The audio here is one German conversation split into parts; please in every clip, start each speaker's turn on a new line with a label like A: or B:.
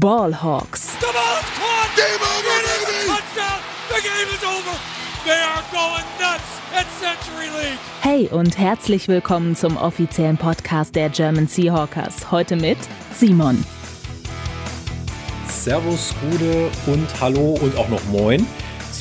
A: Ballhawks. Hey und herzlich willkommen zum offiziellen Podcast der German Seahawkers. Heute mit Simon.
B: Servus, Gude und Hallo und auch noch Moin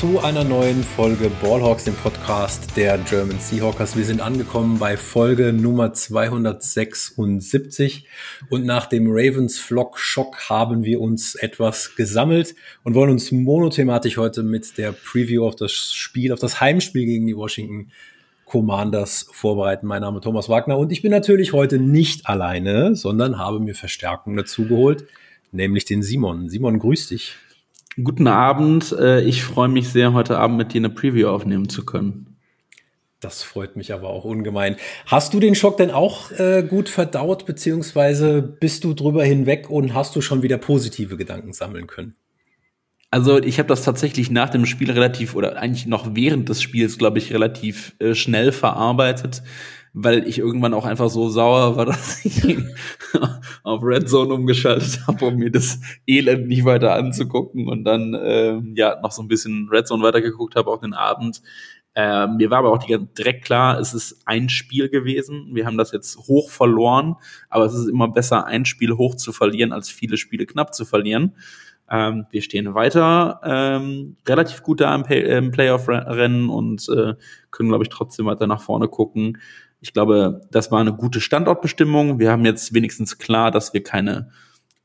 B: zu einer neuen Folge Ballhawks, dem Podcast der German Seahawkers. Wir sind angekommen bei Folge Nummer 276 und nach dem Ravens Flock Schock haben wir uns etwas gesammelt und wollen uns monothematisch heute mit der Preview auf das Spiel, auf das Heimspiel gegen die Washington Commanders vorbereiten. Mein Name ist Thomas Wagner und ich bin natürlich heute nicht alleine, sondern habe mir Verstärkung dazu geholt, nämlich den Simon. Simon, grüß dich.
C: Guten Abend. Äh, ich freue mich sehr, heute Abend mit dir eine Preview aufnehmen zu können.
B: Das freut mich aber auch ungemein. Hast du den Schock denn auch äh, gut verdaut, beziehungsweise bist du drüber hinweg und hast du schon wieder positive Gedanken sammeln können?
C: Also ich habe das tatsächlich nach dem Spiel relativ oder eigentlich noch während des Spiels, glaube ich, relativ äh, schnell verarbeitet weil ich irgendwann auch einfach so sauer war, dass ich auf Red Zone umgeschaltet habe, um mir das Elend nicht weiter anzugucken und dann äh, ja noch so ein bisschen Red Zone weitergeguckt habe, auch den Abend. Äh, mir war aber auch direkt klar, es ist ein Spiel gewesen. Wir haben das jetzt hoch verloren, aber es ist immer besser, ein Spiel hoch zu verlieren, als viele Spiele knapp zu verlieren. Ähm, wir stehen weiter ähm, relativ gut da im, Pay im Playoff-Rennen und äh, können, glaube ich, trotzdem weiter nach vorne gucken. Ich glaube, das war eine gute Standortbestimmung. Wir haben jetzt wenigstens klar, dass wir keine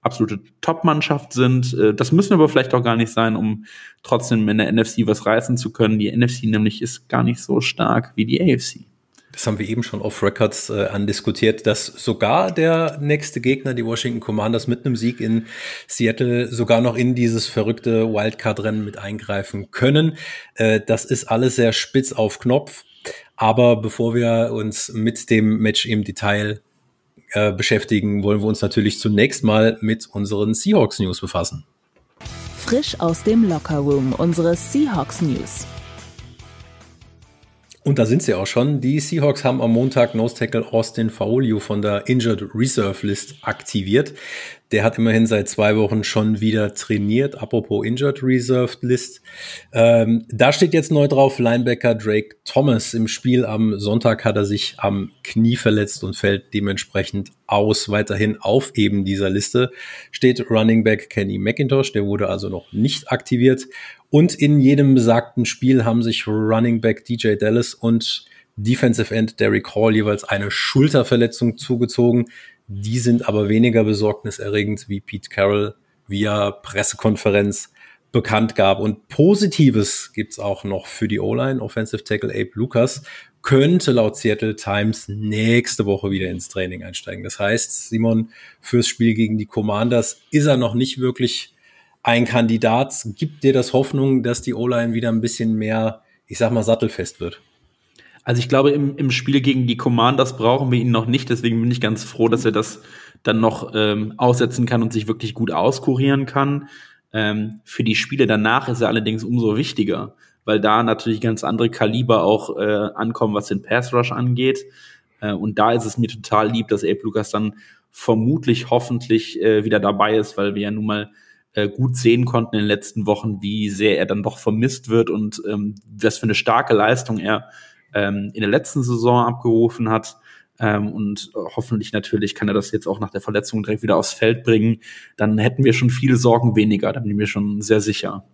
C: absolute Top-Mannschaft sind. Äh, das müssen wir aber vielleicht auch gar nicht sein, um trotzdem in der NFC was reißen zu können. Die NFC nämlich ist gar nicht so stark wie die AFC.
B: Das haben wir eben schon off Records äh, andiskutiert, dass sogar der nächste Gegner, die Washington Commanders, mit einem Sieg in Seattle sogar noch in dieses verrückte Wildcard-Rennen mit eingreifen können. Äh, das ist alles sehr spitz auf Knopf. Aber bevor wir uns mit dem Match im Detail äh, beschäftigen, wollen wir uns natürlich zunächst mal mit unseren Seahawks News befassen.
A: Frisch aus dem Locker Room unsere Seahawks News.
B: Und da sind sie auch schon. Die Seahawks haben am Montag Nose Tackle Austin Faolio von der Injured Reserve List aktiviert. Der hat immerhin seit zwei Wochen schon wieder trainiert. Apropos Injured Reserve List. Ähm, da steht jetzt neu drauf Linebacker Drake Thomas. Im Spiel am Sonntag hat er sich am Knie verletzt und fällt dementsprechend aus. Weiterhin auf eben dieser Liste steht Running Back Kenny McIntosh. Der wurde also noch nicht aktiviert. Und in jedem besagten Spiel haben sich Running Back DJ Dallas und Defensive End Derek Hall jeweils eine Schulterverletzung zugezogen. Die sind aber weniger besorgniserregend, wie Pete Carroll via Pressekonferenz bekannt gab. Und Positives gibt's auch noch für die O-Line. Offensive Tackle Abe Lucas könnte laut Seattle Times nächste Woche wieder ins Training einsteigen. Das heißt, Simon, fürs Spiel gegen die Commanders ist er noch nicht wirklich ein Kandidat. Gibt dir das Hoffnung, dass die O-Line wieder ein bisschen mehr, ich sag mal, sattelfest wird?
C: Also ich glaube, im, im Spiel gegen die Commanders brauchen wir ihn noch nicht. Deswegen bin ich ganz froh, dass er das dann noch ähm, aussetzen kann und sich wirklich gut auskurieren kann. Ähm, für die Spiele danach ist er allerdings umso wichtiger, weil da natürlich ganz andere Kaliber auch äh, ankommen, was den Pass Rush angeht. Äh, und da ist es mir total lieb, dass Abe Lucas dann vermutlich hoffentlich äh, wieder dabei ist, weil wir ja nun mal äh, gut sehen konnten in den letzten Wochen, wie sehr er dann doch vermisst wird und ähm, was für eine starke Leistung er ähm, in der letzten Saison abgerufen hat. Ähm, und hoffentlich natürlich kann er das jetzt auch nach der Verletzung direkt wieder aufs Feld bringen. Dann hätten wir schon viele Sorgen weniger, da bin ich mir schon sehr sicher.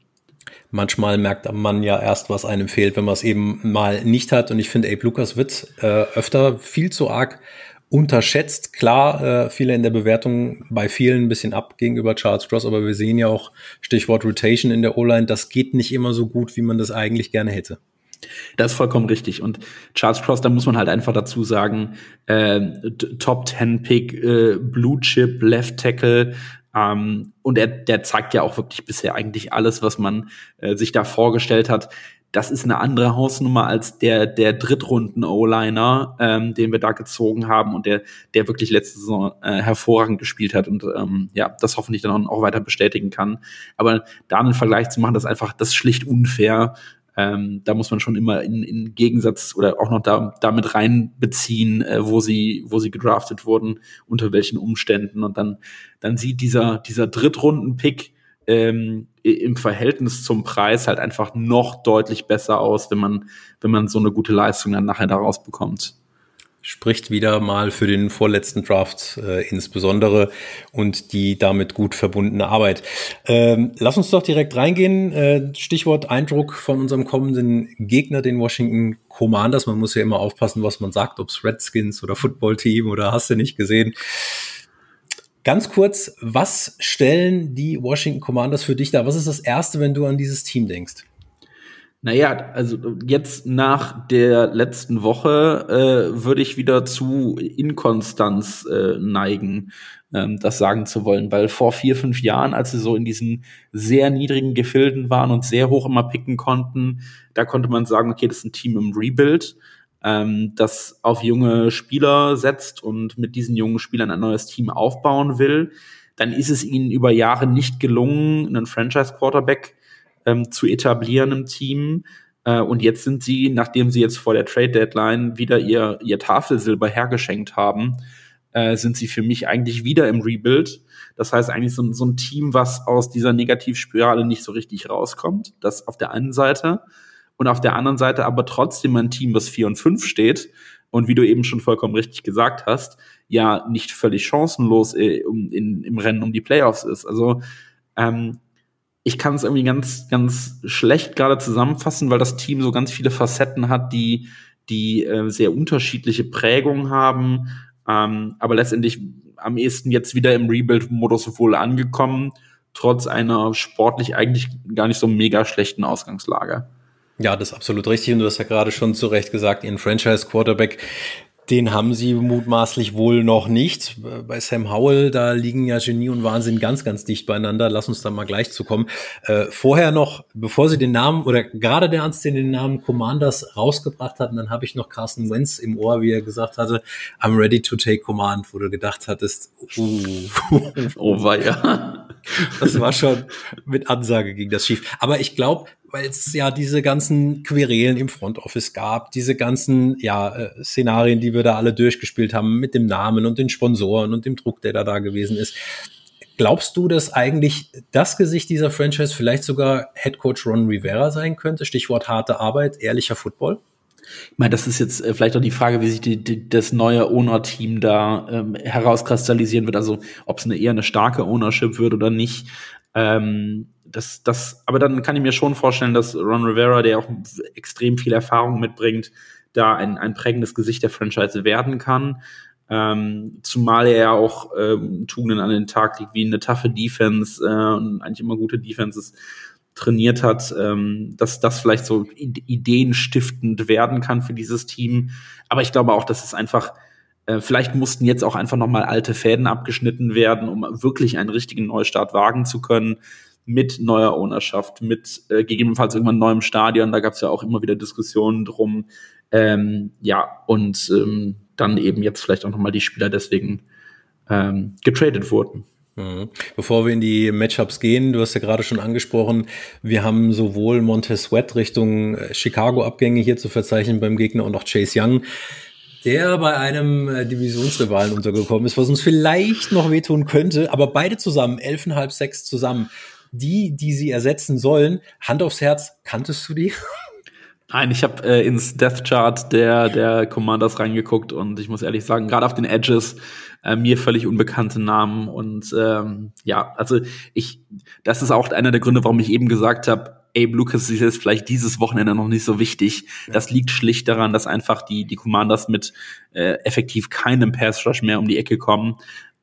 B: Manchmal merkt man ja erst, was einem fehlt, wenn man es eben mal nicht hat. Und ich finde, Abe Lucas wird äh, öfter viel zu arg unterschätzt. Klar, äh, viele in der Bewertung bei vielen ein bisschen ab gegenüber Charles Cross, aber wir sehen ja auch Stichwort Rotation in der O-Line, das geht nicht immer so gut, wie man das eigentlich gerne hätte.
C: Das ist vollkommen richtig. Und Charles Cross, da muss man halt einfach dazu sagen, äh, Top 10 Pick, äh, Blue Chip, Left Tackle, ähm, und er, der zeigt ja auch wirklich bisher eigentlich alles, was man äh, sich da vorgestellt hat das ist eine andere Hausnummer als der, der Drittrunden-O-Liner, ähm, den wir da gezogen haben und der, der wirklich letzte Saison äh, hervorragend gespielt hat und ähm, ja, das hoffentlich dann auch weiter bestätigen kann. Aber da einen Vergleich zu machen, das ist einfach, das ist schlicht unfair. Ähm, da muss man schon immer in, in Gegensatz oder auch noch da, damit reinbeziehen, äh, wo sie, wo sie gedraftet wurden, unter welchen Umständen. Und dann, dann sieht dieser, dieser Drittrunden-Pick ähm, im Verhältnis zum Preis halt einfach noch deutlich besser aus, wenn man, wenn man so eine gute Leistung dann nachher daraus bekommt
B: spricht wieder mal für den vorletzten Draft äh, insbesondere und die damit gut verbundene Arbeit. Ähm, lass uns doch direkt reingehen. Äh, Stichwort Eindruck von unserem kommenden Gegner, den Washington Commanders. Man muss ja immer aufpassen, was man sagt, ob es Redskins oder Football Team oder hast du nicht gesehen. Ganz kurz, was stellen die Washington Commanders für dich da? Was ist das Erste, wenn du an dieses Team denkst?
C: Naja, also jetzt nach der letzten Woche äh, würde ich wieder zu Inkonstanz äh, neigen, ähm, das sagen zu wollen, weil vor vier, fünf Jahren, als sie so in diesen sehr niedrigen Gefilden waren und sehr hoch immer picken konnten, da konnte man sagen, okay, das ist ein Team im Rebuild, ähm, das auf junge Spieler setzt und mit diesen jungen Spielern ein neues Team aufbauen will. Dann ist es ihnen über Jahre nicht gelungen, einen Franchise-Quarterback ähm, zu etablieren im Team. Äh, und jetzt sind sie, nachdem sie jetzt vor der Trade Deadline wieder ihr, ihr Tafelsilber hergeschenkt haben, äh, sind sie für mich eigentlich wieder im Rebuild. Das heißt eigentlich so, so ein Team, was aus dieser Negativspirale nicht so richtig rauskommt. Das auf der einen Seite. Und auf der anderen Seite aber trotzdem ein Team, was 4 und 5 steht. Und wie du eben schon vollkommen richtig gesagt hast, ja nicht völlig chancenlos äh, in, im Rennen um die Playoffs ist. Also ähm, ich kann es irgendwie ganz, ganz schlecht gerade zusammenfassen, weil das Team so ganz viele Facetten hat, die, die äh, sehr unterschiedliche Prägungen haben, ähm, aber letztendlich am ehesten jetzt wieder im Rebuild-Modus wohl angekommen, trotz einer sportlich eigentlich gar nicht so mega schlechten Ausgangslage.
B: Ja, das ist absolut richtig. Und du hast ja gerade schon zu Recht gesagt, ihren Franchise-Quarterback den haben sie mutmaßlich wohl noch nicht. Bei Sam Howell, da liegen ja Genie und Wahnsinn ganz, ganz dicht beieinander. Lass uns da mal gleich zu kommen. Äh, vorher noch, bevor sie den Namen oder gerade der Ernst den Namen Commanders rausgebracht hatten, dann habe ich noch Carson Wentz im Ohr, wie er gesagt hatte, I'm ready to take command, wo du gedacht hattest, uh, oh weia. Das war schon mit Ansage ging das schief. Aber ich glaube, weil es ja diese ganzen Querelen im Front Office gab, diese ganzen ja, äh, Szenarien, die wir da alle durchgespielt haben mit dem Namen und den Sponsoren und dem Druck, der da da gewesen ist. Glaubst du, dass eigentlich das Gesicht dieser Franchise vielleicht sogar Head Coach Ron Rivera sein könnte? Stichwort harte Arbeit, ehrlicher Football?
C: Ich meine, das ist jetzt äh, vielleicht auch die Frage, wie sich die, die, das neue Owner-Team da ähm, herauskristallisieren wird. Also ob es eine eher eine starke Ownership wird oder nicht. Ähm, das, das, aber dann kann ich mir schon vorstellen, dass Ron Rivera, der auch extrem viel Erfahrung mitbringt, da ein, ein prägendes Gesicht der Franchise werden kann. Ähm, zumal er ja auch ähm, Tugenden an den Tag legt, wie eine taffe Defense äh, und eigentlich immer gute Defenses trainiert hat, ähm, dass das vielleicht so ideenstiftend werden kann für dieses Team. Aber ich glaube auch, dass es einfach äh, vielleicht mussten jetzt auch einfach nochmal alte Fäden abgeschnitten werden, um wirklich einen richtigen Neustart wagen zu können mit neuer Ownerschaft, mit äh, gegebenenfalls irgendwann neuem Stadion. Da gab es ja auch immer wieder Diskussionen drum. Ähm, ja, und ähm, dann eben jetzt vielleicht auch nochmal die Spieler deswegen ähm, getradet wurden.
B: Mhm. Bevor wir in die Matchups gehen, du hast ja gerade schon angesprochen, wir haben sowohl Montez Sweat Richtung äh, Chicago-Abgänge hier zu verzeichnen beim Gegner und auch Chase Young, der bei einem äh, Divisionsrivalen untergekommen ist, was uns vielleicht noch wehtun könnte, aber beide zusammen, elfeinhalb, sechs zusammen die, die sie ersetzen sollen, Hand aufs Herz, kanntest du die?
C: Nein, ich habe äh, ins Death Chart der, der Commanders reingeguckt und ich muss ehrlich sagen, gerade auf den Edges äh, mir völlig unbekannte Namen und ähm, ja, also ich, das ist auch einer der Gründe, warum ich eben gesagt habe, Abe Lucas ist jetzt vielleicht dieses Wochenende noch nicht so wichtig. Das liegt schlicht daran, dass einfach die, die Commanders mit äh, effektiv keinem Pass Rush mehr um die Ecke kommen.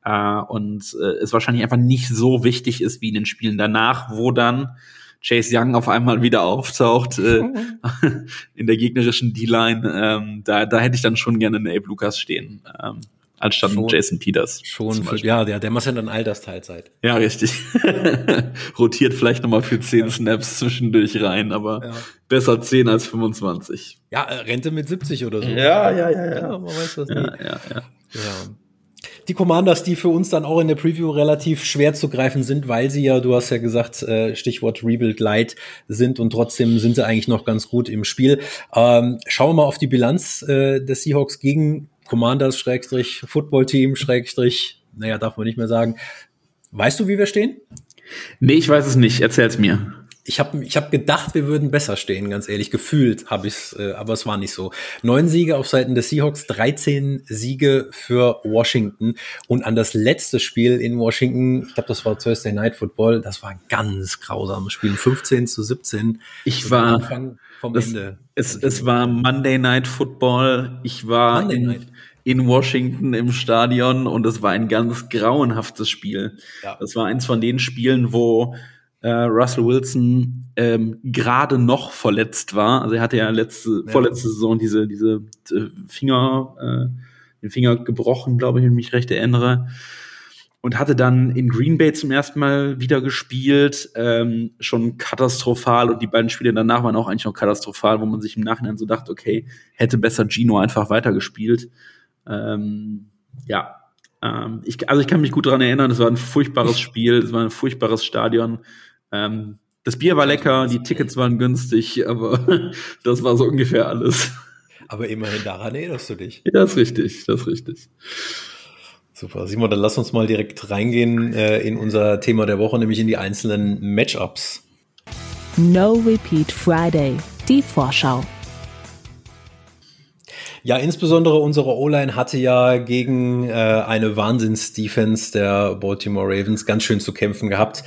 C: Äh, und äh, es wahrscheinlich einfach nicht so wichtig ist wie in den Spielen danach, wo dann Chase Young auf einmal wieder auftaucht äh, in der gegnerischen D-Line. Ähm, da, da hätte ich dann schon gerne einen Abe Lucas stehen. Ähm, anstatt schon, Jason Peters.
B: Schon, für, ja, der, der muss ja dann Altersteilzeit.
C: Ja, richtig. Rotiert vielleicht nochmal für 10 Snaps zwischendurch rein, aber ja. besser 10 als 25.
B: Ja, äh, Rente mit 70 oder so.
C: Ja, ja, ja, ja. ja man weiß das
B: ja, Ja, ja. ja. Die Commanders, die für uns dann auch in der Preview relativ schwer zu greifen sind, weil sie ja, du hast ja gesagt, äh, Stichwort Rebuild Light sind und trotzdem sind sie eigentlich noch ganz gut im Spiel. Ähm, schauen wir mal auf die Bilanz äh, des Seahawks gegen Commanders, Schrägstrich, Football Team, Schrägstrich, naja, darf man nicht mehr sagen. Weißt du, wie wir stehen?
C: Nee, ich weiß es nicht. Erzähl's mir
B: ich habe ich hab gedacht, wir würden besser stehen, ganz ehrlich. Gefühlt habe ich es, äh, aber es war nicht so. Neun Siege auf Seiten des Seahawks, 13 Siege für Washington. Und an das letzte Spiel in Washington, ich glaube, das war Thursday Night Football, das war ein ganz grausames Spiel. 15 zu 17.
C: Ich war vom das, Ende. Es, es war Monday Night Football. Ich war in, in, Washington im Stadion und es war ein ganz grauenhaftes Spiel. Ja. Das war eins von den Spielen, wo äh, Russell Wilson ähm, gerade noch verletzt war. Also er hatte ja letzte, ja. vorletzte Saison diese, diese äh, Finger, äh, den Finger gebrochen, glaube ich, wenn ich mich recht erinnere. Und hatte dann in Green Bay zum ersten Mal wieder gespielt, ähm, schon katastrophal. Und die beiden Spiele danach waren auch eigentlich noch katastrophal, wo man sich im Nachhinein so dachte, okay, hätte besser Gino einfach weitergespielt. Ähm, ja, ähm, ich, also ich kann mich gut daran erinnern, es war ein furchtbares Spiel, es war ein furchtbares Stadion. Ähm, das Bier war lecker, die Tickets waren günstig, aber das war so ungefähr alles.
B: Aber immerhin daran erinnerst du dich.
C: Ja, ist richtig, das ist richtig.
B: Super. Simon, dann lass uns mal direkt reingehen äh, in unser Thema der Woche, nämlich in die einzelnen Matchups.
A: No Repeat Friday, die Vorschau.
B: Ja, insbesondere unsere O-Line hatte ja gegen äh, eine Wahnsinns-Defense der Baltimore Ravens ganz schön zu kämpfen gehabt.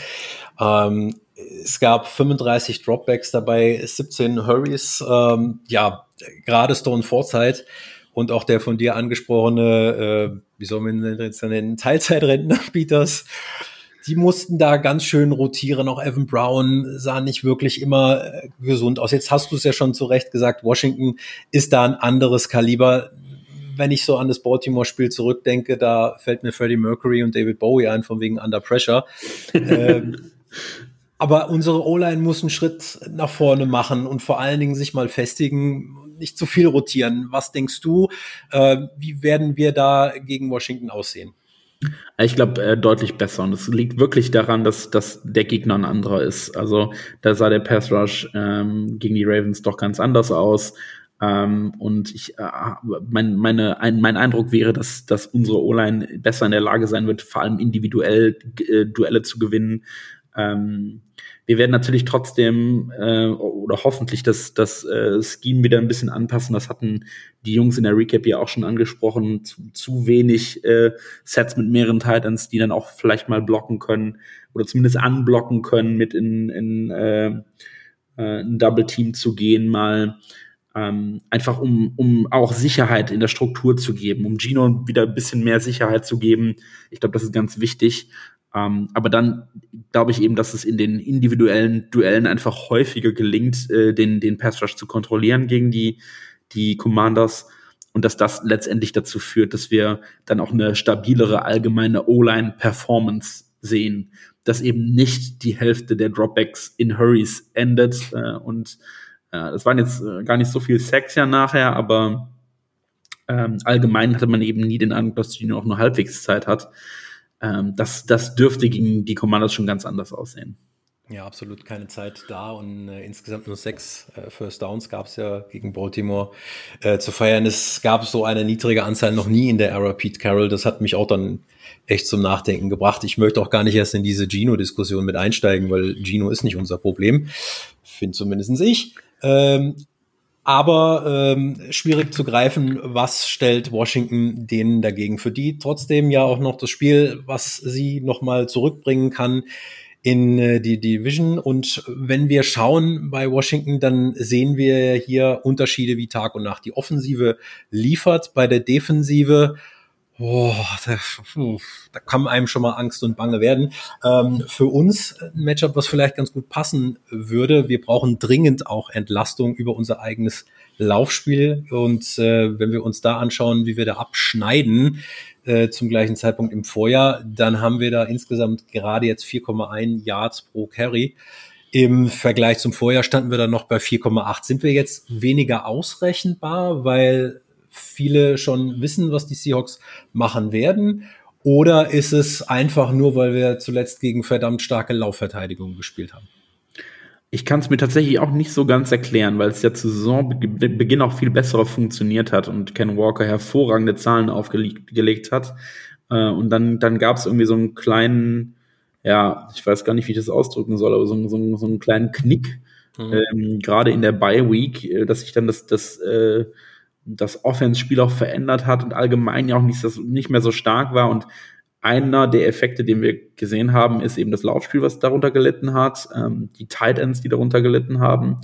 B: Ähm, es gab 35 Dropbacks dabei, 17 Hurries. Ähm, ja, gerade Stone Forsythe und auch der von dir angesprochene, äh, wie soll man den jetzt nennen, Teilzeitrentner Peters, die mussten da ganz schön rotieren. Auch Evan Brown sah nicht wirklich immer äh, gesund aus. Jetzt hast du es ja schon zu Recht gesagt, Washington ist da ein anderes Kaliber. Wenn ich so an das Baltimore-Spiel zurückdenke, da fällt mir Freddie Mercury und David Bowie ein, von wegen Under Pressure. ähm, aber unsere O-Line muss einen Schritt nach vorne machen und vor allen Dingen sich mal festigen, nicht zu viel rotieren. Was denkst du, äh, wie werden wir da gegen Washington aussehen?
C: Ich glaube, äh, deutlich besser. Und es liegt wirklich daran, dass, dass der Gegner ein anderer ist. Also da sah der Pass Rush ähm, gegen die Ravens doch ganz anders aus. Ähm, und ich, äh, mein, meine, ein, mein Eindruck wäre, dass, dass unsere O-Line besser in der Lage sein wird, vor allem individuell äh, Duelle zu gewinnen. Ähm, wir werden natürlich trotzdem äh, oder hoffentlich das, das äh, Scheme wieder ein bisschen anpassen. Das hatten die Jungs in der Recap ja auch schon angesprochen. Zu, zu wenig äh, Sets mit mehreren Titans, die dann auch vielleicht mal blocken können oder zumindest anblocken können, mit in, in äh, äh, ein Double Team zu gehen, mal ähm, einfach um, um auch Sicherheit in der Struktur zu geben, um Gino wieder ein bisschen mehr Sicherheit zu geben. Ich glaube, das ist ganz wichtig. Ähm, aber dann glaube ich eben, dass es in den individuellen Duellen einfach häufiger gelingt, äh, den, den Pass Rush zu kontrollieren gegen die, die Commanders und dass das letztendlich dazu führt, dass wir dann auch eine stabilere allgemeine O-Line-Performance sehen, dass eben nicht die Hälfte der Dropbacks in Hurries endet äh, und äh, das waren jetzt äh, gar nicht so viel Sex ja nachher, aber ähm, allgemein hatte man eben nie den Eindruck, dass Gino auch nur halbwegs Zeit hat ähm, das, das dürfte gegen die Commanders schon ganz anders aussehen.
B: Ja, absolut keine Zeit da und äh, insgesamt nur sechs äh, First Downs gab es ja gegen Baltimore äh, zu feiern. Es gab so eine niedrige Anzahl noch nie in der Era Pete Carroll. Das hat mich auch dann echt zum Nachdenken gebracht. Ich möchte auch gar nicht erst in diese Gino-Diskussion mit einsteigen, weil Gino ist nicht unser Problem. Finde zumindest ich. Ähm, aber ähm, schwierig zu greifen, was stellt Washington denen dagegen, für die trotzdem ja auch noch das Spiel, was sie nochmal zurückbringen kann in äh, die Division. Und wenn wir schauen bei Washington, dann sehen wir hier Unterschiede wie Tag und Nacht. Die Offensive liefert bei der Defensive Oh, da, da kann einem schon mal Angst und Bange werden. Ähm, für uns ein Matchup, was vielleicht ganz gut passen würde. Wir brauchen dringend auch Entlastung über unser eigenes Laufspiel. Und äh, wenn wir uns da anschauen, wie wir da abschneiden äh, zum gleichen Zeitpunkt im Vorjahr, dann haben wir da insgesamt gerade jetzt 4,1 Yards pro Carry. Im Vergleich zum Vorjahr standen wir dann noch bei 4,8. Sind wir jetzt weniger ausrechenbar, weil viele schon wissen, was die Seahawks machen werden? Oder ist es einfach nur, weil wir zuletzt gegen verdammt starke Laufverteidigung gespielt haben?
C: Ich kann es mir tatsächlich auch nicht so ganz erklären, weil es ja zu Saisonbeginn auch viel besser funktioniert hat und Ken Walker hervorragende Zahlen aufgelegt hat. Äh, und dann, dann gab es irgendwie so einen kleinen, ja, ich weiß gar nicht, wie ich das ausdrücken soll, aber so, so, so einen kleinen Knick, mhm. ähm, gerade in der Bye Week, äh, dass sich dann das, das, äh, das Offense-Spiel auch verändert hat und allgemein ja auch nicht, das, nicht mehr so stark war und einer der Effekte, den wir gesehen haben, ist eben das Laufspiel, was darunter gelitten hat, ähm, die Tight Ends, die darunter gelitten haben.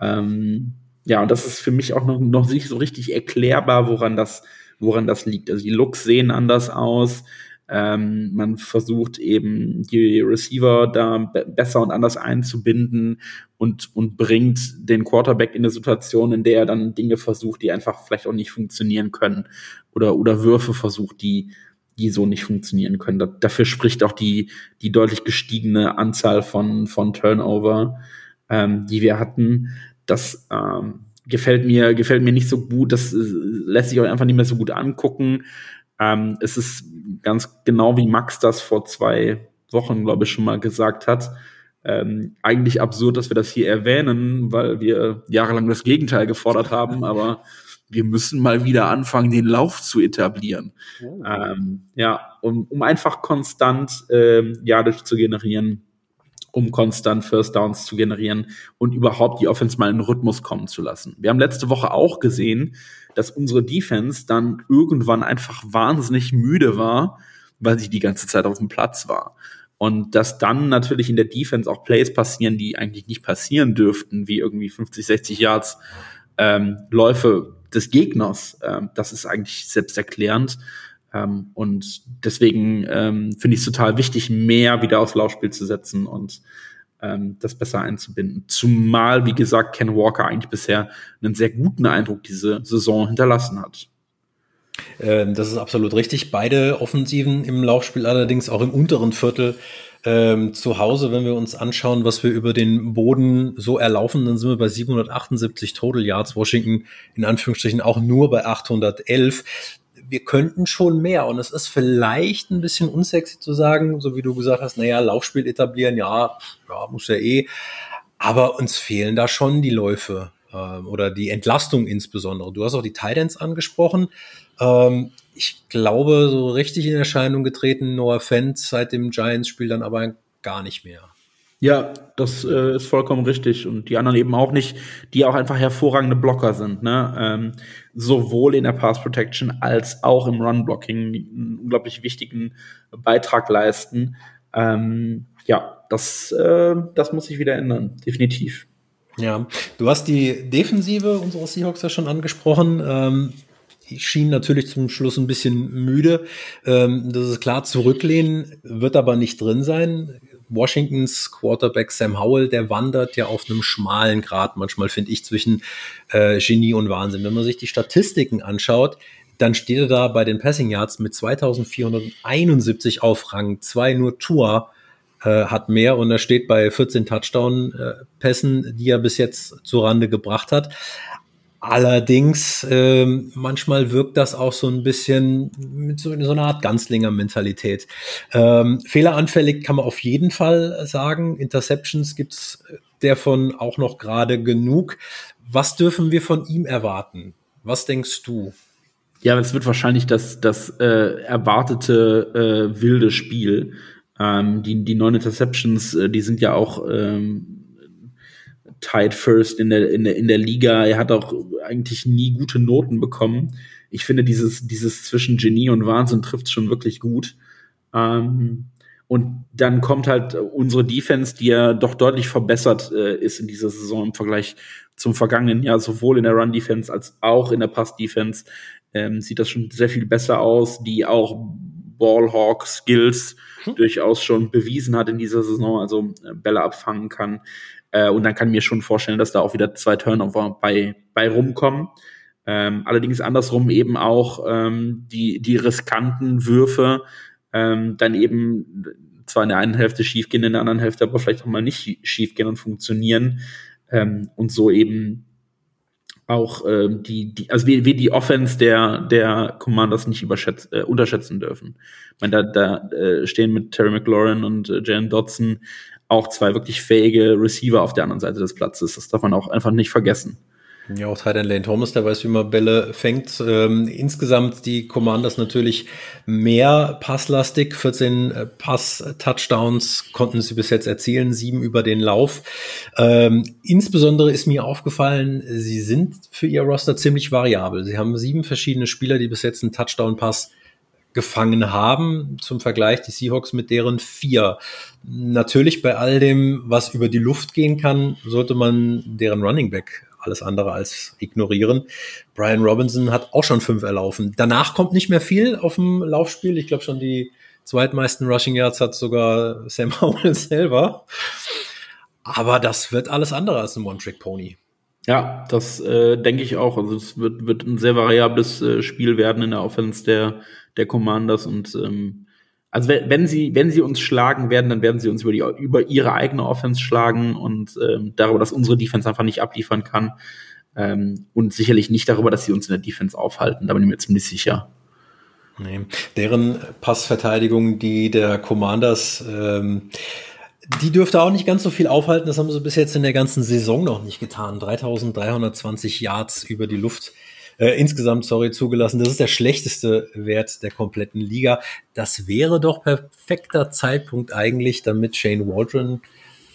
C: Ähm, ja, und das ist für mich auch noch, noch nicht so richtig erklärbar, woran das, woran das liegt. Also die Looks sehen anders aus. Ähm, man versucht eben die Receiver da besser und anders einzubinden und, und bringt den Quarterback in eine Situation, in der er dann Dinge versucht, die einfach vielleicht auch nicht funktionieren können oder, oder Würfe versucht, die, die so nicht funktionieren können. Da, dafür spricht auch die, die deutlich gestiegene Anzahl von, von Turnover, ähm, die wir hatten. Das ähm, gefällt mir, gefällt mir nicht so gut. Das äh, lässt sich auch einfach nicht mehr so gut angucken. Ähm, es ist ganz genau wie Max das vor zwei Wochen, glaube ich, schon mal gesagt hat. Ähm, eigentlich absurd, dass wir das hier erwähnen, weil wir jahrelang das Gegenteil gefordert haben, aber wir müssen mal wieder anfangen, den Lauf zu etablieren. Oh. Ähm, ja, um, um einfach konstant ähm, Yardage zu generieren, um konstant First Downs zu generieren und überhaupt die Offense mal in Rhythmus kommen zu lassen. Wir haben letzte Woche auch gesehen, dass unsere Defense dann irgendwann einfach wahnsinnig müde war, weil sie die ganze Zeit auf dem Platz war. Und dass dann natürlich in der Defense auch Plays passieren, die eigentlich nicht passieren dürften, wie irgendwie 50, 60 Yards ähm, Läufe des Gegners. Ähm, das ist eigentlich selbsterklärend. Ähm, und deswegen ähm, finde ich es total wichtig, mehr wieder aufs Laufspiel zu setzen und ähm, das besser einzubinden. Zumal, wie gesagt, Ken Walker eigentlich bisher einen sehr guten Eindruck diese Saison hinterlassen hat.
B: Ähm, das ist absolut richtig. Beide Offensiven im Laufspiel allerdings auch im unteren Viertel ähm, zu Hause, wenn wir uns anschauen, was wir über den Boden so erlaufen, dann sind wir bei 778 Total Yards. Washington in Anführungsstrichen auch nur bei 811. Wir könnten schon mehr und es ist vielleicht ein bisschen unsexy zu sagen, so wie du gesagt hast, naja, Laufspiel etablieren, ja, ja, muss ja eh. Aber uns fehlen da schon die Läufe äh, oder die Entlastung insbesondere. Du hast auch die Titans angesprochen. Ähm, ich glaube, so richtig in Erscheinung getreten, Noah Fent seit dem Giants-Spiel dann aber gar nicht mehr.
C: Ja, das äh, ist vollkommen richtig. Und die anderen eben auch nicht, die auch einfach hervorragende Blocker sind. Ne? Ähm, sowohl in der Pass Protection als auch im Run Blocking einen unglaublich wichtigen Beitrag leisten. Ähm, ja, das, äh, das muss sich wieder ändern, definitiv.
B: Ja, du hast die Defensive unserer Seahawks ja schon angesprochen. Ähm, schien natürlich zum Schluss ein bisschen müde. Ähm, das ist klar, zurücklehnen wird aber nicht drin sein. Washingtons Quarterback Sam Howell, der wandert ja auf einem schmalen Grad, manchmal finde ich, zwischen äh, Genie und Wahnsinn. Wenn man sich die Statistiken anschaut, dann steht er da bei den Passing Yards mit 2471 auf Rang 2, nur Tour äh, hat mehr und er steht bei 14 Touchdown-Pässen, äh, die er bis jetzt zur Rande gebracht hat. Allerdings, ähm, manchmal wirkt das auch so ein bisschen mit so, so einer Art Ganzlinger-Mentalität. Ähm, fehleranfällig kann man auf jeden Fall sagen. Interceptions gibt's davon auch noch gerade genug. Was dürfen wir von ihm erwarten? Was denkst du?
C: Ja, es wird wahrscheinlich das, das äh, erwartete äh, wilde Spiel. Ähm, die, die neun Interceptions, äh, die sind ja auch ähm, tied first in der, in der, in der Liga. Er hat auch eigentlich nie gute Noten bekommen. Ich finde, dieses, dieses zwischen Genie und Wahnsinn trifft schon wirklich gut. Ähm, und dann kommt halt unsere Defense, die ja doch deutlich verbessert äh, ist in dieser Saison im Vergleich zum vergangenen Jahr, sowohl in der Run-Defense als auch in der Pass-Defense. Ähm, sieht das schon sehr viel besser aus, die auch Ballhawk-Skills hm. durchaus schon bewiesen hat in dieser Saison, also äh, Bälle abfangen kann. Äh, und dann kann ich mir schon vorstellen, dass da auch wieder zwei Turnover bei, bei rumkommen. Ähm, allerdings andersrum eben auch ähm, die, die riskanten Würfe ähm, dann eben zwar in der einen Hälfte schief gehen, in der anderen Hälfte aber vielleicht auch mal nicht schief gehen und funktionieren ähm, und so eben auch ähm, die, die, also wir, wir die Offense der, der Commanders nicht äh, unterschätzen dürfen. Ich meine, da, da äh, stehen mit Terry McLaurin und äh, Jalen Dodson auch zwei wirklich fähige Receiver auf der anderen Seite des Platzes. Das darf man auch einfach nicht vergessen.
B: Ja, auch Titan Lane Thomas, der weiß, wie man Bälle fängt. Ähm, insgesamt die Commanders natürlich mehr passlastig. 14 äh, Pass-Touchdowns konnten sie bis jetzt erzielen, sieben über den Lauf. Ähm, insbesondere ist mir aufgefallen, sie sind für ihr Roster ziemlich variabel. Sie haben sieben verschiedene Spieler, die bis jetzt einen Touchdown-Pass gefangen haben. Zum Vergleich die Seahawks mit deren vier. Natürlich bei all dem, was über die Luft gehen kann, sollte man deren Running Back alles andere als ignorieren. Brian Robinson hat auch schon fünf erlaufen. Danach kommt nicht mehr viel auf dem Laufspiel. Ich glaube schon die zweitmeisten Rushing Yards hat sogar Sam Howell selber. Aber das wird alles andere als ein One-Trick-Pony.
C: Ja, das äh, denke ich auch. Also es wird, wird ein sehr variables äh, Spiel werden in der Offense der, der Commanders und ähm, also wenn sie, wenn sie uns schlagen werden, dann werden sie uns über, die, über ihre eigene Offense schlagen und ähm, darüber, dass unsere Defense einfach nicht abliefern kann. Ähm, und sicherlich nicht darüber, dass sie uns in der Defense aufhalten. Da bin ich mir ziemlich sicher.
B: Nee. Deren Passverteidigung, die der Commanders, ähm, die dürfte auch nicht ganz so viel aufhalten. Das haben sie bis jetzt in der ganzen Saison noch nicht getan. 3320 Yards über die Luft äh, insgesamt, sorry, zugelassen. Das ist der schlechteste Wert der kompletten Liga. Das wäre doch perfekter Zeitpunkt eigentlich, damit Shane Waldron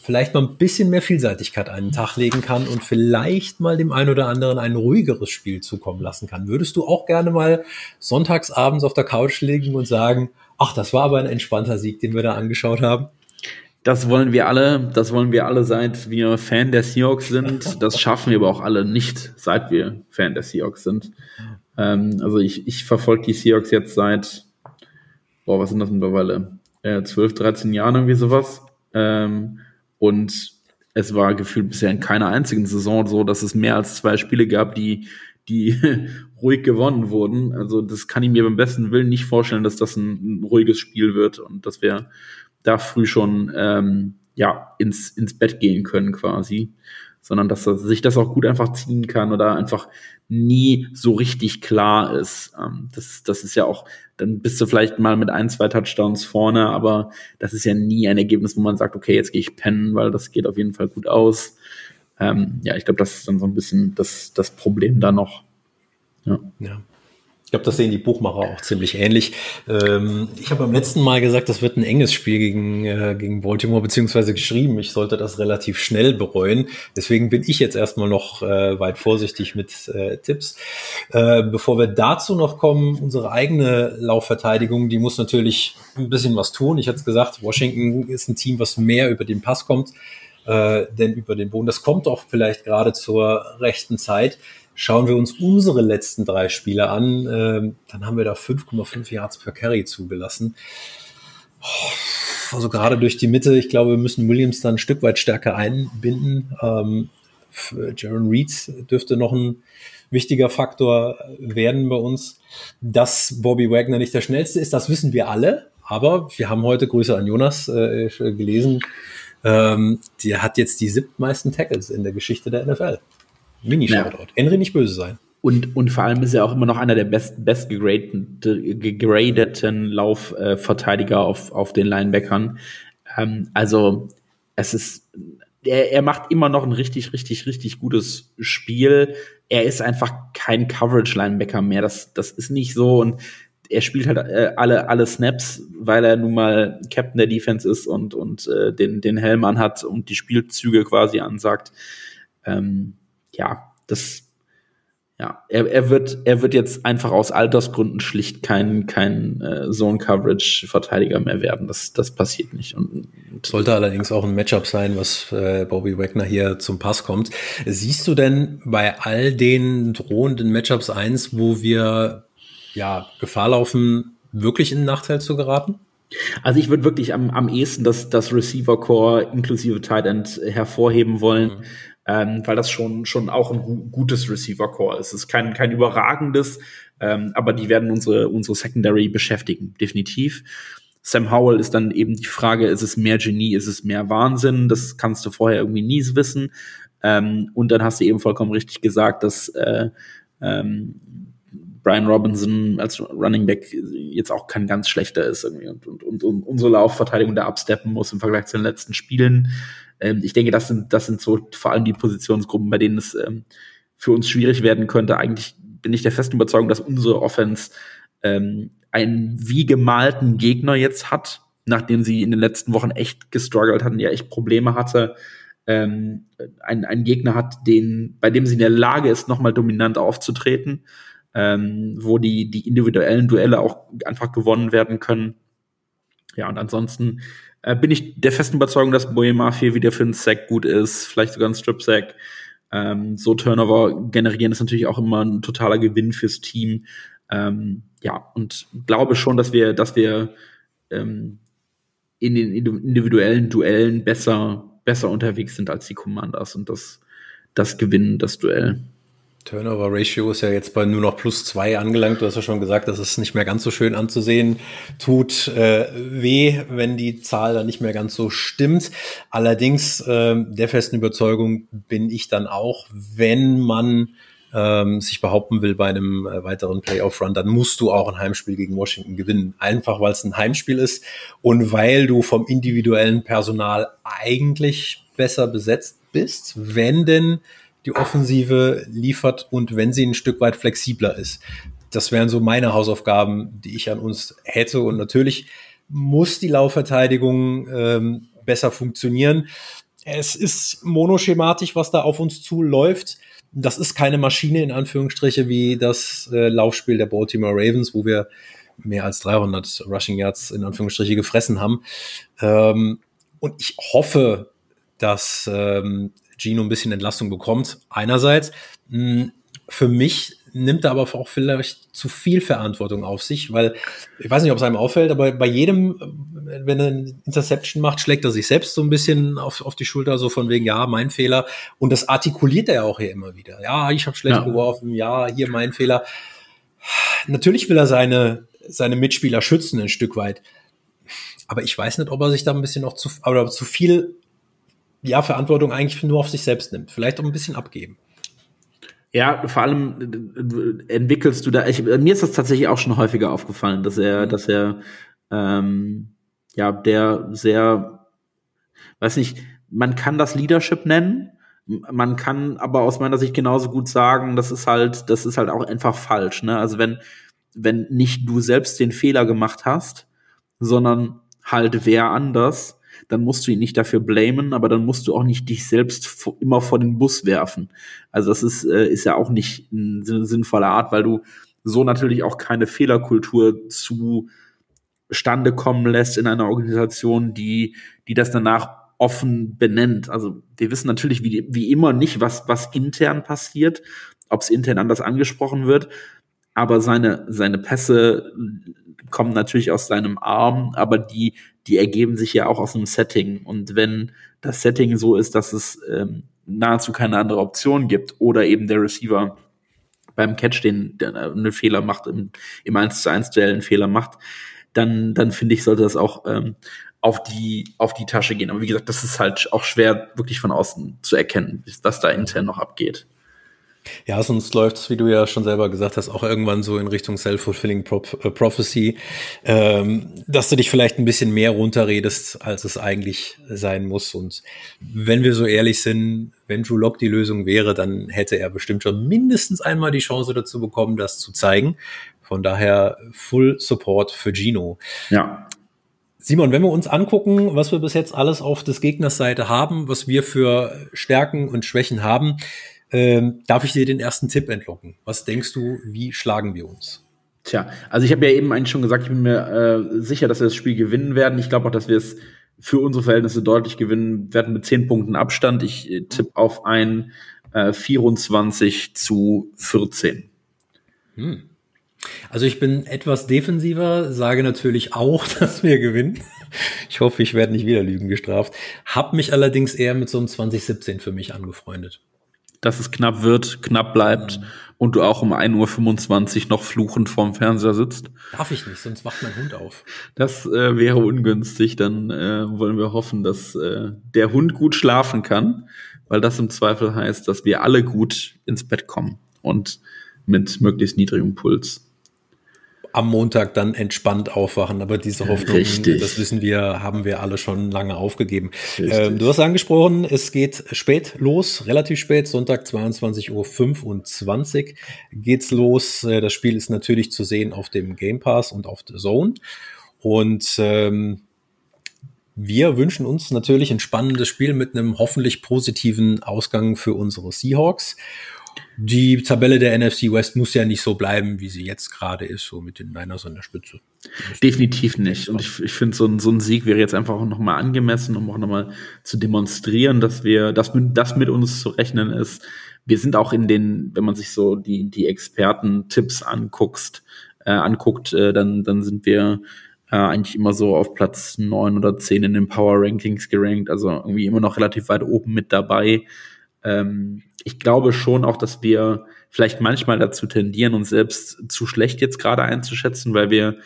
B: vielleicht mal ein bisschen mehr Vielseitigkeit einen Tag legen kann und vielleicht mal dem einen oder anderen ein ruhigeres Spiel zukommen lassen kann. Würdest du auch gerne mal sonntags abends auf der Couch liegen und sagen, ach, das war aber ein entspannter Sieg, den wir da angeschaut haben?
C: Das wollen wir alle, das wollen wir alle, seit wir Fan der Seahawks sind. Das schaffen wir aber auch alle nicht, seit wir Fan der Seahawks sind. Ähm, also ich, ich verfolge die Seahawks jetzt seit, boah, was sind das mittlerweile? Äh, 12, 13 Jahren irgendwie sowas. Ähm, und es war gefühlt bisher in keiner einzigen Saison so, dass es mehr als zwei Spiele gab, die, die ruhig gewonnen wurden. Also das kann ich mir beim besten Willen nicht vorstellen, dass das ein, ein ruhiges Spiel wird und dass wir da früh schon ähm, ja, ins, ins Bett gehen können quasi, sondern dass er sich das auch gut einfach ziehen kann oder einfach nie so richtig klar ist. Ähm, das, das ist ja auch, dann bist du vielleicht mal mit ein, zwei Touchdowns vorne, aber das ist ja nie ein Ergebnis, wo man sagt, okay, jetzt gehe ich pennen, weil das geht auf jeden Fall gut aus. Ähm, ja, ich glaube, das ist dann so ein bisschen das, das Problem da noch.
B: Ja. ja. Ich glaube, das sehen die Buchmacher auch ziemlich ähnlich. Ähm, ich habe beim letzten Mal gesagt, das wird ein enges Spiel gegen, äh, gegen Baltimore, beziehungsweise geschrieben, ich sollte das relativ schnell bereuen. Deswegen bin ich jetzt erstmal noch äh, weit vorsichtig mit äh, Tipps. Äh, bevor wir dazu noch kommen, unsere eigene Laufverteidigung, die muss natürlich ein bisschen was tun. Ich hatte es gesagt, Washington ist ein Team, was mehr über den Pass kommt, äh, denn über den Boden. Das kommt auch vielleicht gerade zur rechten Zeit. Schauen wir uns unsere letzten drei Spiele an, ähm, dann haben wir da 5,5 Yards per Carry zugelassen. Also gerade durch die Mitte, ich glaube, wir müssen Williams dann ein Stück weit stärker einbinden. Ähm, Jaron Reed dürfte noch ein wichtiger Faktor werden bei uns. Dass Bobby Wagner nicht der schnellste ist, das wissen wir alle. Aber wir haben heute Grüße an Jonas äh, gelesen. Ähm, der hat jetzt die siebtmeisten Tackles in der Geschichte der NFL. Mini-Shoutout. Ja. Henry nicht böse sein.
C: Und, und vor allem ist er auch immer noch einer der best, best gegradeten, gegradeten Laufverteidiger auf, auf den Linebackern. Ähm, also, es ist, er, er macht immer noch ein richtig, richtig, richtig gutes Spiel. Er ist einfach kein Coverage-Linebacker mehr. Das, das ist nicht so. Und er spielt halt äh, alle, alle Snaps, weil er nun mal Captain der Defense ist und, und äh, den, den Helm anhat und die Spielzüge quasi ansagt. Ähm, ja, das, ja, er, er wird, er wird jetzt einfach aus Altersgründen schlicht kein, kein äh, Zone-Coverage-Verteidiger mehr werden. Das, das passiert nicht. Und,
B: und Sollte allerdings auch ein Matchup sein, was äh, Bobby Wagner hier zum Pass kommt. Siehst du denn bei all den drohenden Matchups eins, wo wir ja Gefahr laufen, wirklich in den Nachteil zu geraten?
C: Also ich würde wirklich am, am ehesten das, das Receiver-Core inklusive Tight End hervorheben wollen. Mhm ähm, weil das schon, schon auch ein gu gutes Receiver-Core ist. Es ist kein, kein überragendes, ähm, aber die werden unsere, unsere Secondary beschäftigen, definitiv. Sam Howell ist dann eben die Frage, ist es mehr Genie, ist es mehr Wahnsinn? Das kannst du vorher irgendwie nie wissen. Ähm, und dann hast du eben vollkommen richtig gesagt, dass äh, ähm, Brian Robinson als Running Back jetzt auch kein ganz schlechter ist irgendwie und, und, und, und unsere Laufverteidigung da absteppen muss im Vergleich zu den letzten Spielen. Ähm, ich denke, das sind, das sind so vor allem die Positionsgruppen, bei denen es ähm, für uns schwierig werden könnte. Eigentlich bin ich der festen Überzeugung, dass unsere Offense ähm, einen wie gemalten Gegner jetzt hat, nachdem sie in den letzten Wochen echt gestruggelt hatten, ja echt Probleme hatte, ähm, einen, einen Gegner hat, den, bei dem sie in der Lage ist, nochmal dominant aufzutreten, ähm, wo die, die individuellen Duelle auch einfach gewonnen werden können. Ja, und ansonsten äh, bin ich der festen Überzeugung, dass Boye Mafia wieder für einen Sack gut ist, vielleicht sogar ein Strip-Sack. Ähm, so Turnover generieren ist natürlich auch immer ein totaler Gewinn fürs Team. Ähm, ja, und glaube schon, dass wir, dass wir ähm, in den individuellen Duellen besser, besser unterwegs sind als die Commanders und das, das gewinnen, das Duell.
B: Turnover Ratio ist ja jetzt bei nur noch plus zwei angelangt. Du hast ja schon gesagt, dass es nicht mehr ganz so schön anzusehen tut äh, weh, wenn die Zahl dann nicht mehr ganz so stimmt. Allerdings äh, der festen Überzeugung bin ich dann auch, wenn man ähm, sich behaupten will bei einem äh, weiteren Playoff-Run, dann musst du auch ein Heimspiel gegen Washington gewinnen. Einfach weil es ein Heimspiel ist und weil du vom individuellen Personal eigentlich besser besetzt bist, wenn denn die Offensive liefert und wenn sie ein Stück weit flexibler ist. Das wären so meine Hausaufgaben, die ich an uns hätte. Und natürlich muss die Laufverteidigung ähm, besser funktionieren. Es ist monoschematisch, was da auf uns zuläuft das ist keine Maschine in Anführungsstriche wie das äh, Laufspiel der Baltimore Ravens, wo wir mehr als 300 Rushing Yards in Anführungsstriche gefressen haben. Ähm, und ich hoffe, dass ähm, Gino ein bisschen Entlastung bekommt. Einerseits, mh, für mich nimmt er aber auch vielleicht zu viel Verantwortung auf sich, weil ich weiß nicht, ob es einem auffällt, aber bei jedem, wenn er eine Interception macht, schlägt er sich selbst so ein bisschen auf, auf die Schulter, so von wegen, ja, mein Fehler. Und das artikuliert er auch hier immer wieder. Ja, ich habe schlecht ja. geworfen, ja, hier mein Fehler. Natürlich will er seine, seine Mitspieler schützen ein Stück weit. Aber ich weiß nicht, ob er sich da ein bisschen noch zu, oder zu viel ja, Verantwortung eigentlich nur auf sich selbst nimmt. Vielleicht auch ein bisschen abgeben.
C: Ja, vor allem äh, entwickelst du da. Ich, mir ist das tatsächlich auch schon häufiger aufgefallen, dass er, mhm. dass er, ähm, ja, der sehr, weiß nicht, man kann das Leadership nennen. Man kann aber aus meiner Sicht genauso gut sagen, das ist halt, das ist halt auch einfach falsch. Ne? Also wenn, wenn nicht du selbst den Fehler gemacht hast, sondern halt wer anders, dann musst du ihn nicht dafür blamen, aber dann musst du auch nicht dich selbst immer vor den Bus werfen. Also das ist, äh, ist ja auch nicht eine sinnvolle Art, weil du so natürlich auch keine Fehlerkultur zustande kommen lässt in einer Organisation, die, die das danach offen benennt. Also wir wissen natürlich wie, wie immer nicht, was, was intern passiert, ob es intern anders angesprochen wird, aber seine, seine Pässe kommen natürlich aus seinem Arm, aber die, die ergeben sich ja auch aus einem Setting. Und wenn das Setting so ist, dass es ähm, nahezu keine andere Option gibt oder eben der Receiver beim Catch den, der einen Fehler macht, im, im 1 zu 1 Duell einen Fehler macht, dann, dann finde ich, sollte das auch ähm, auf die, auf die Tasche gehen. Aber wie gesagt, das ist halt auch schwer wirklich von außen zu erkennen, was da intern noch abgeht.
B: Ja, sonst läuft es, wie du ja schon selber gesagt hast, auch irgendwann so in Richtung Self-Fulfilling äh, Prophecy, ähm, dass du dich vielleicht ein bisschen mehr runterredest, als es eigentlich sein muss. Und wenn wir so ehrlich sind, wenn Drew Lock die Lösung wäre, dann hätte er bestimmt schon mindestens einmal die Chance dazu bekommen, das zu zeigen. Von daher Full Support für Gino.
C: Ja.
B: Simon, wenn wir uns angucken, was wir bis jetzt alles auf des Gegners Seite haben, was wir für Stärken und Schwächen haben, ähm, darf ich dir den ersten Tipp entlocken? Was denkst du, wie schlagen wir uns?
C: Tja, also ich habe ja eben eigentlich schon gesagt, ich bin mir äh, sicher, dass wir das Spiel gewinnen werden. Ich glaube auch, dass wir es für unsere Verhältnisse deutlich gewinnen werden mit zehn Punkten Abstand. Ich äh, tippe auf ein äh, 24 zu 14.
B: Hm. Also ich bin etwas defensiver, sage natürlich auch, dass wir gewinnen. Ich hoffe, ich werde nicht wieder Lügen gestraft. Hab mich allerdings eher mit so einem 2017 für mich angefreundet
C: dass es knapp wird, knapp bleibt mhm. und du auch um 1.25 Uhr noch fluchend vorm Fernseher sitzt.
B: Darf ich nicht, sonst wacht mein Hund auf.
C: Das äh, wäre ungünstig. Dann äh, wollen wir hoffen, dass äh, der Hund gut schlafen kann. weil das im Zweifel heißt, dass wir alle gut ins Bett kommen und mit möglichst niedrigem Puls
B: am Montag dann entspannt aufwachen. Aber diese Hoffnung, Richtig. das wissen wir, haben wir alle schon lange aufgegeben. Ähm, du hast angesprochen, es geht spät los, relativ spät, Sonntag 22.25 Uhr geht's los. Äh, das Spiel ist natürlich zu sehen auf dem Game Pass und auf The Zone. Und ähm, wir wünschen uns natürlich ein spannendes Spiel mit einem hoffentlich positiven Ausgang für unsere Seahawks die Tabelle der NFC West muss ja nicht so bleiben, wie sie jetzt gerade ist, so mit den Niners an der Spitze.
C: Definitiv nicht. Und ich, ich finde, so ein, so ein Sieg wäre jetzt einfach auch nochmal angemessen, um auch nochmal zu demonstrieren, dass wir, dass mit, dass mit uns zu rechnen ist. Wir sind auch in den, wenn man sich so die, die Experten-Tipps anguckt, äh, anguckt, äh, dann, dann sind wir äh, eigentlich immer so auf Platz neun oder zehn in den Power Rankings gerankt, also irgendwie immer noch relativ weit oben mit dabei. Ähm, ich glaube schon auch, dass wir vielleicht manchmal dazu tendieren, uns selbst zu schlecht jetzt gerade einzuschätzen, weil wir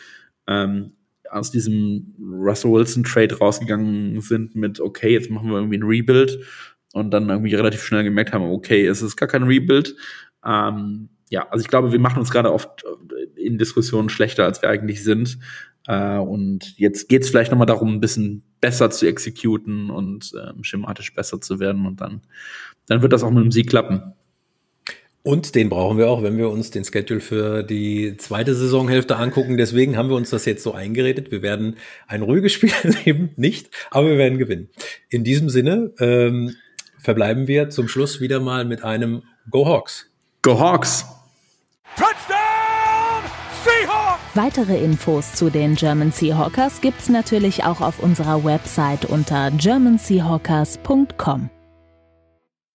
C: ähm, aus diesem Russell Wilson Trade rausgegangen sind mit, okay, jetzt machen wir irgendwie ein Rebuild und dann irgendwie relativ schnell gemerkt haben, okay, es ist gar kein Rebuild. Ähm, ja, also ich glaube, wir machen uns gerade oft in Diskussionen schlechter, als wir eigentlich sind. Äh, und jetzt geht es vielleicht nochmal darum, ein bisschen besser zu exekuten und ähm, schematisch besser zu werden und dann dann wird das auch mit dem Sieg klappen.
B: Und den brauchen wir auch, wenn wir uns den Schedule für die zweite Saisonhälfte angucken. Deswegen haben wir uns das jetzt so eingeredet. Wir werden ein ruhiges Spiel erleben, nicht, aber wir werden gewinnen. In diesem Sinne ähm, verbleiben wir zum Schluss wieder mal mit einem Go Hawks.
C: Go Hawks!
A: Touchdown! Weitere Infos zu den German Seahawkers gibt's natürlich auch auf unserer Website unter germanseahawkers.com.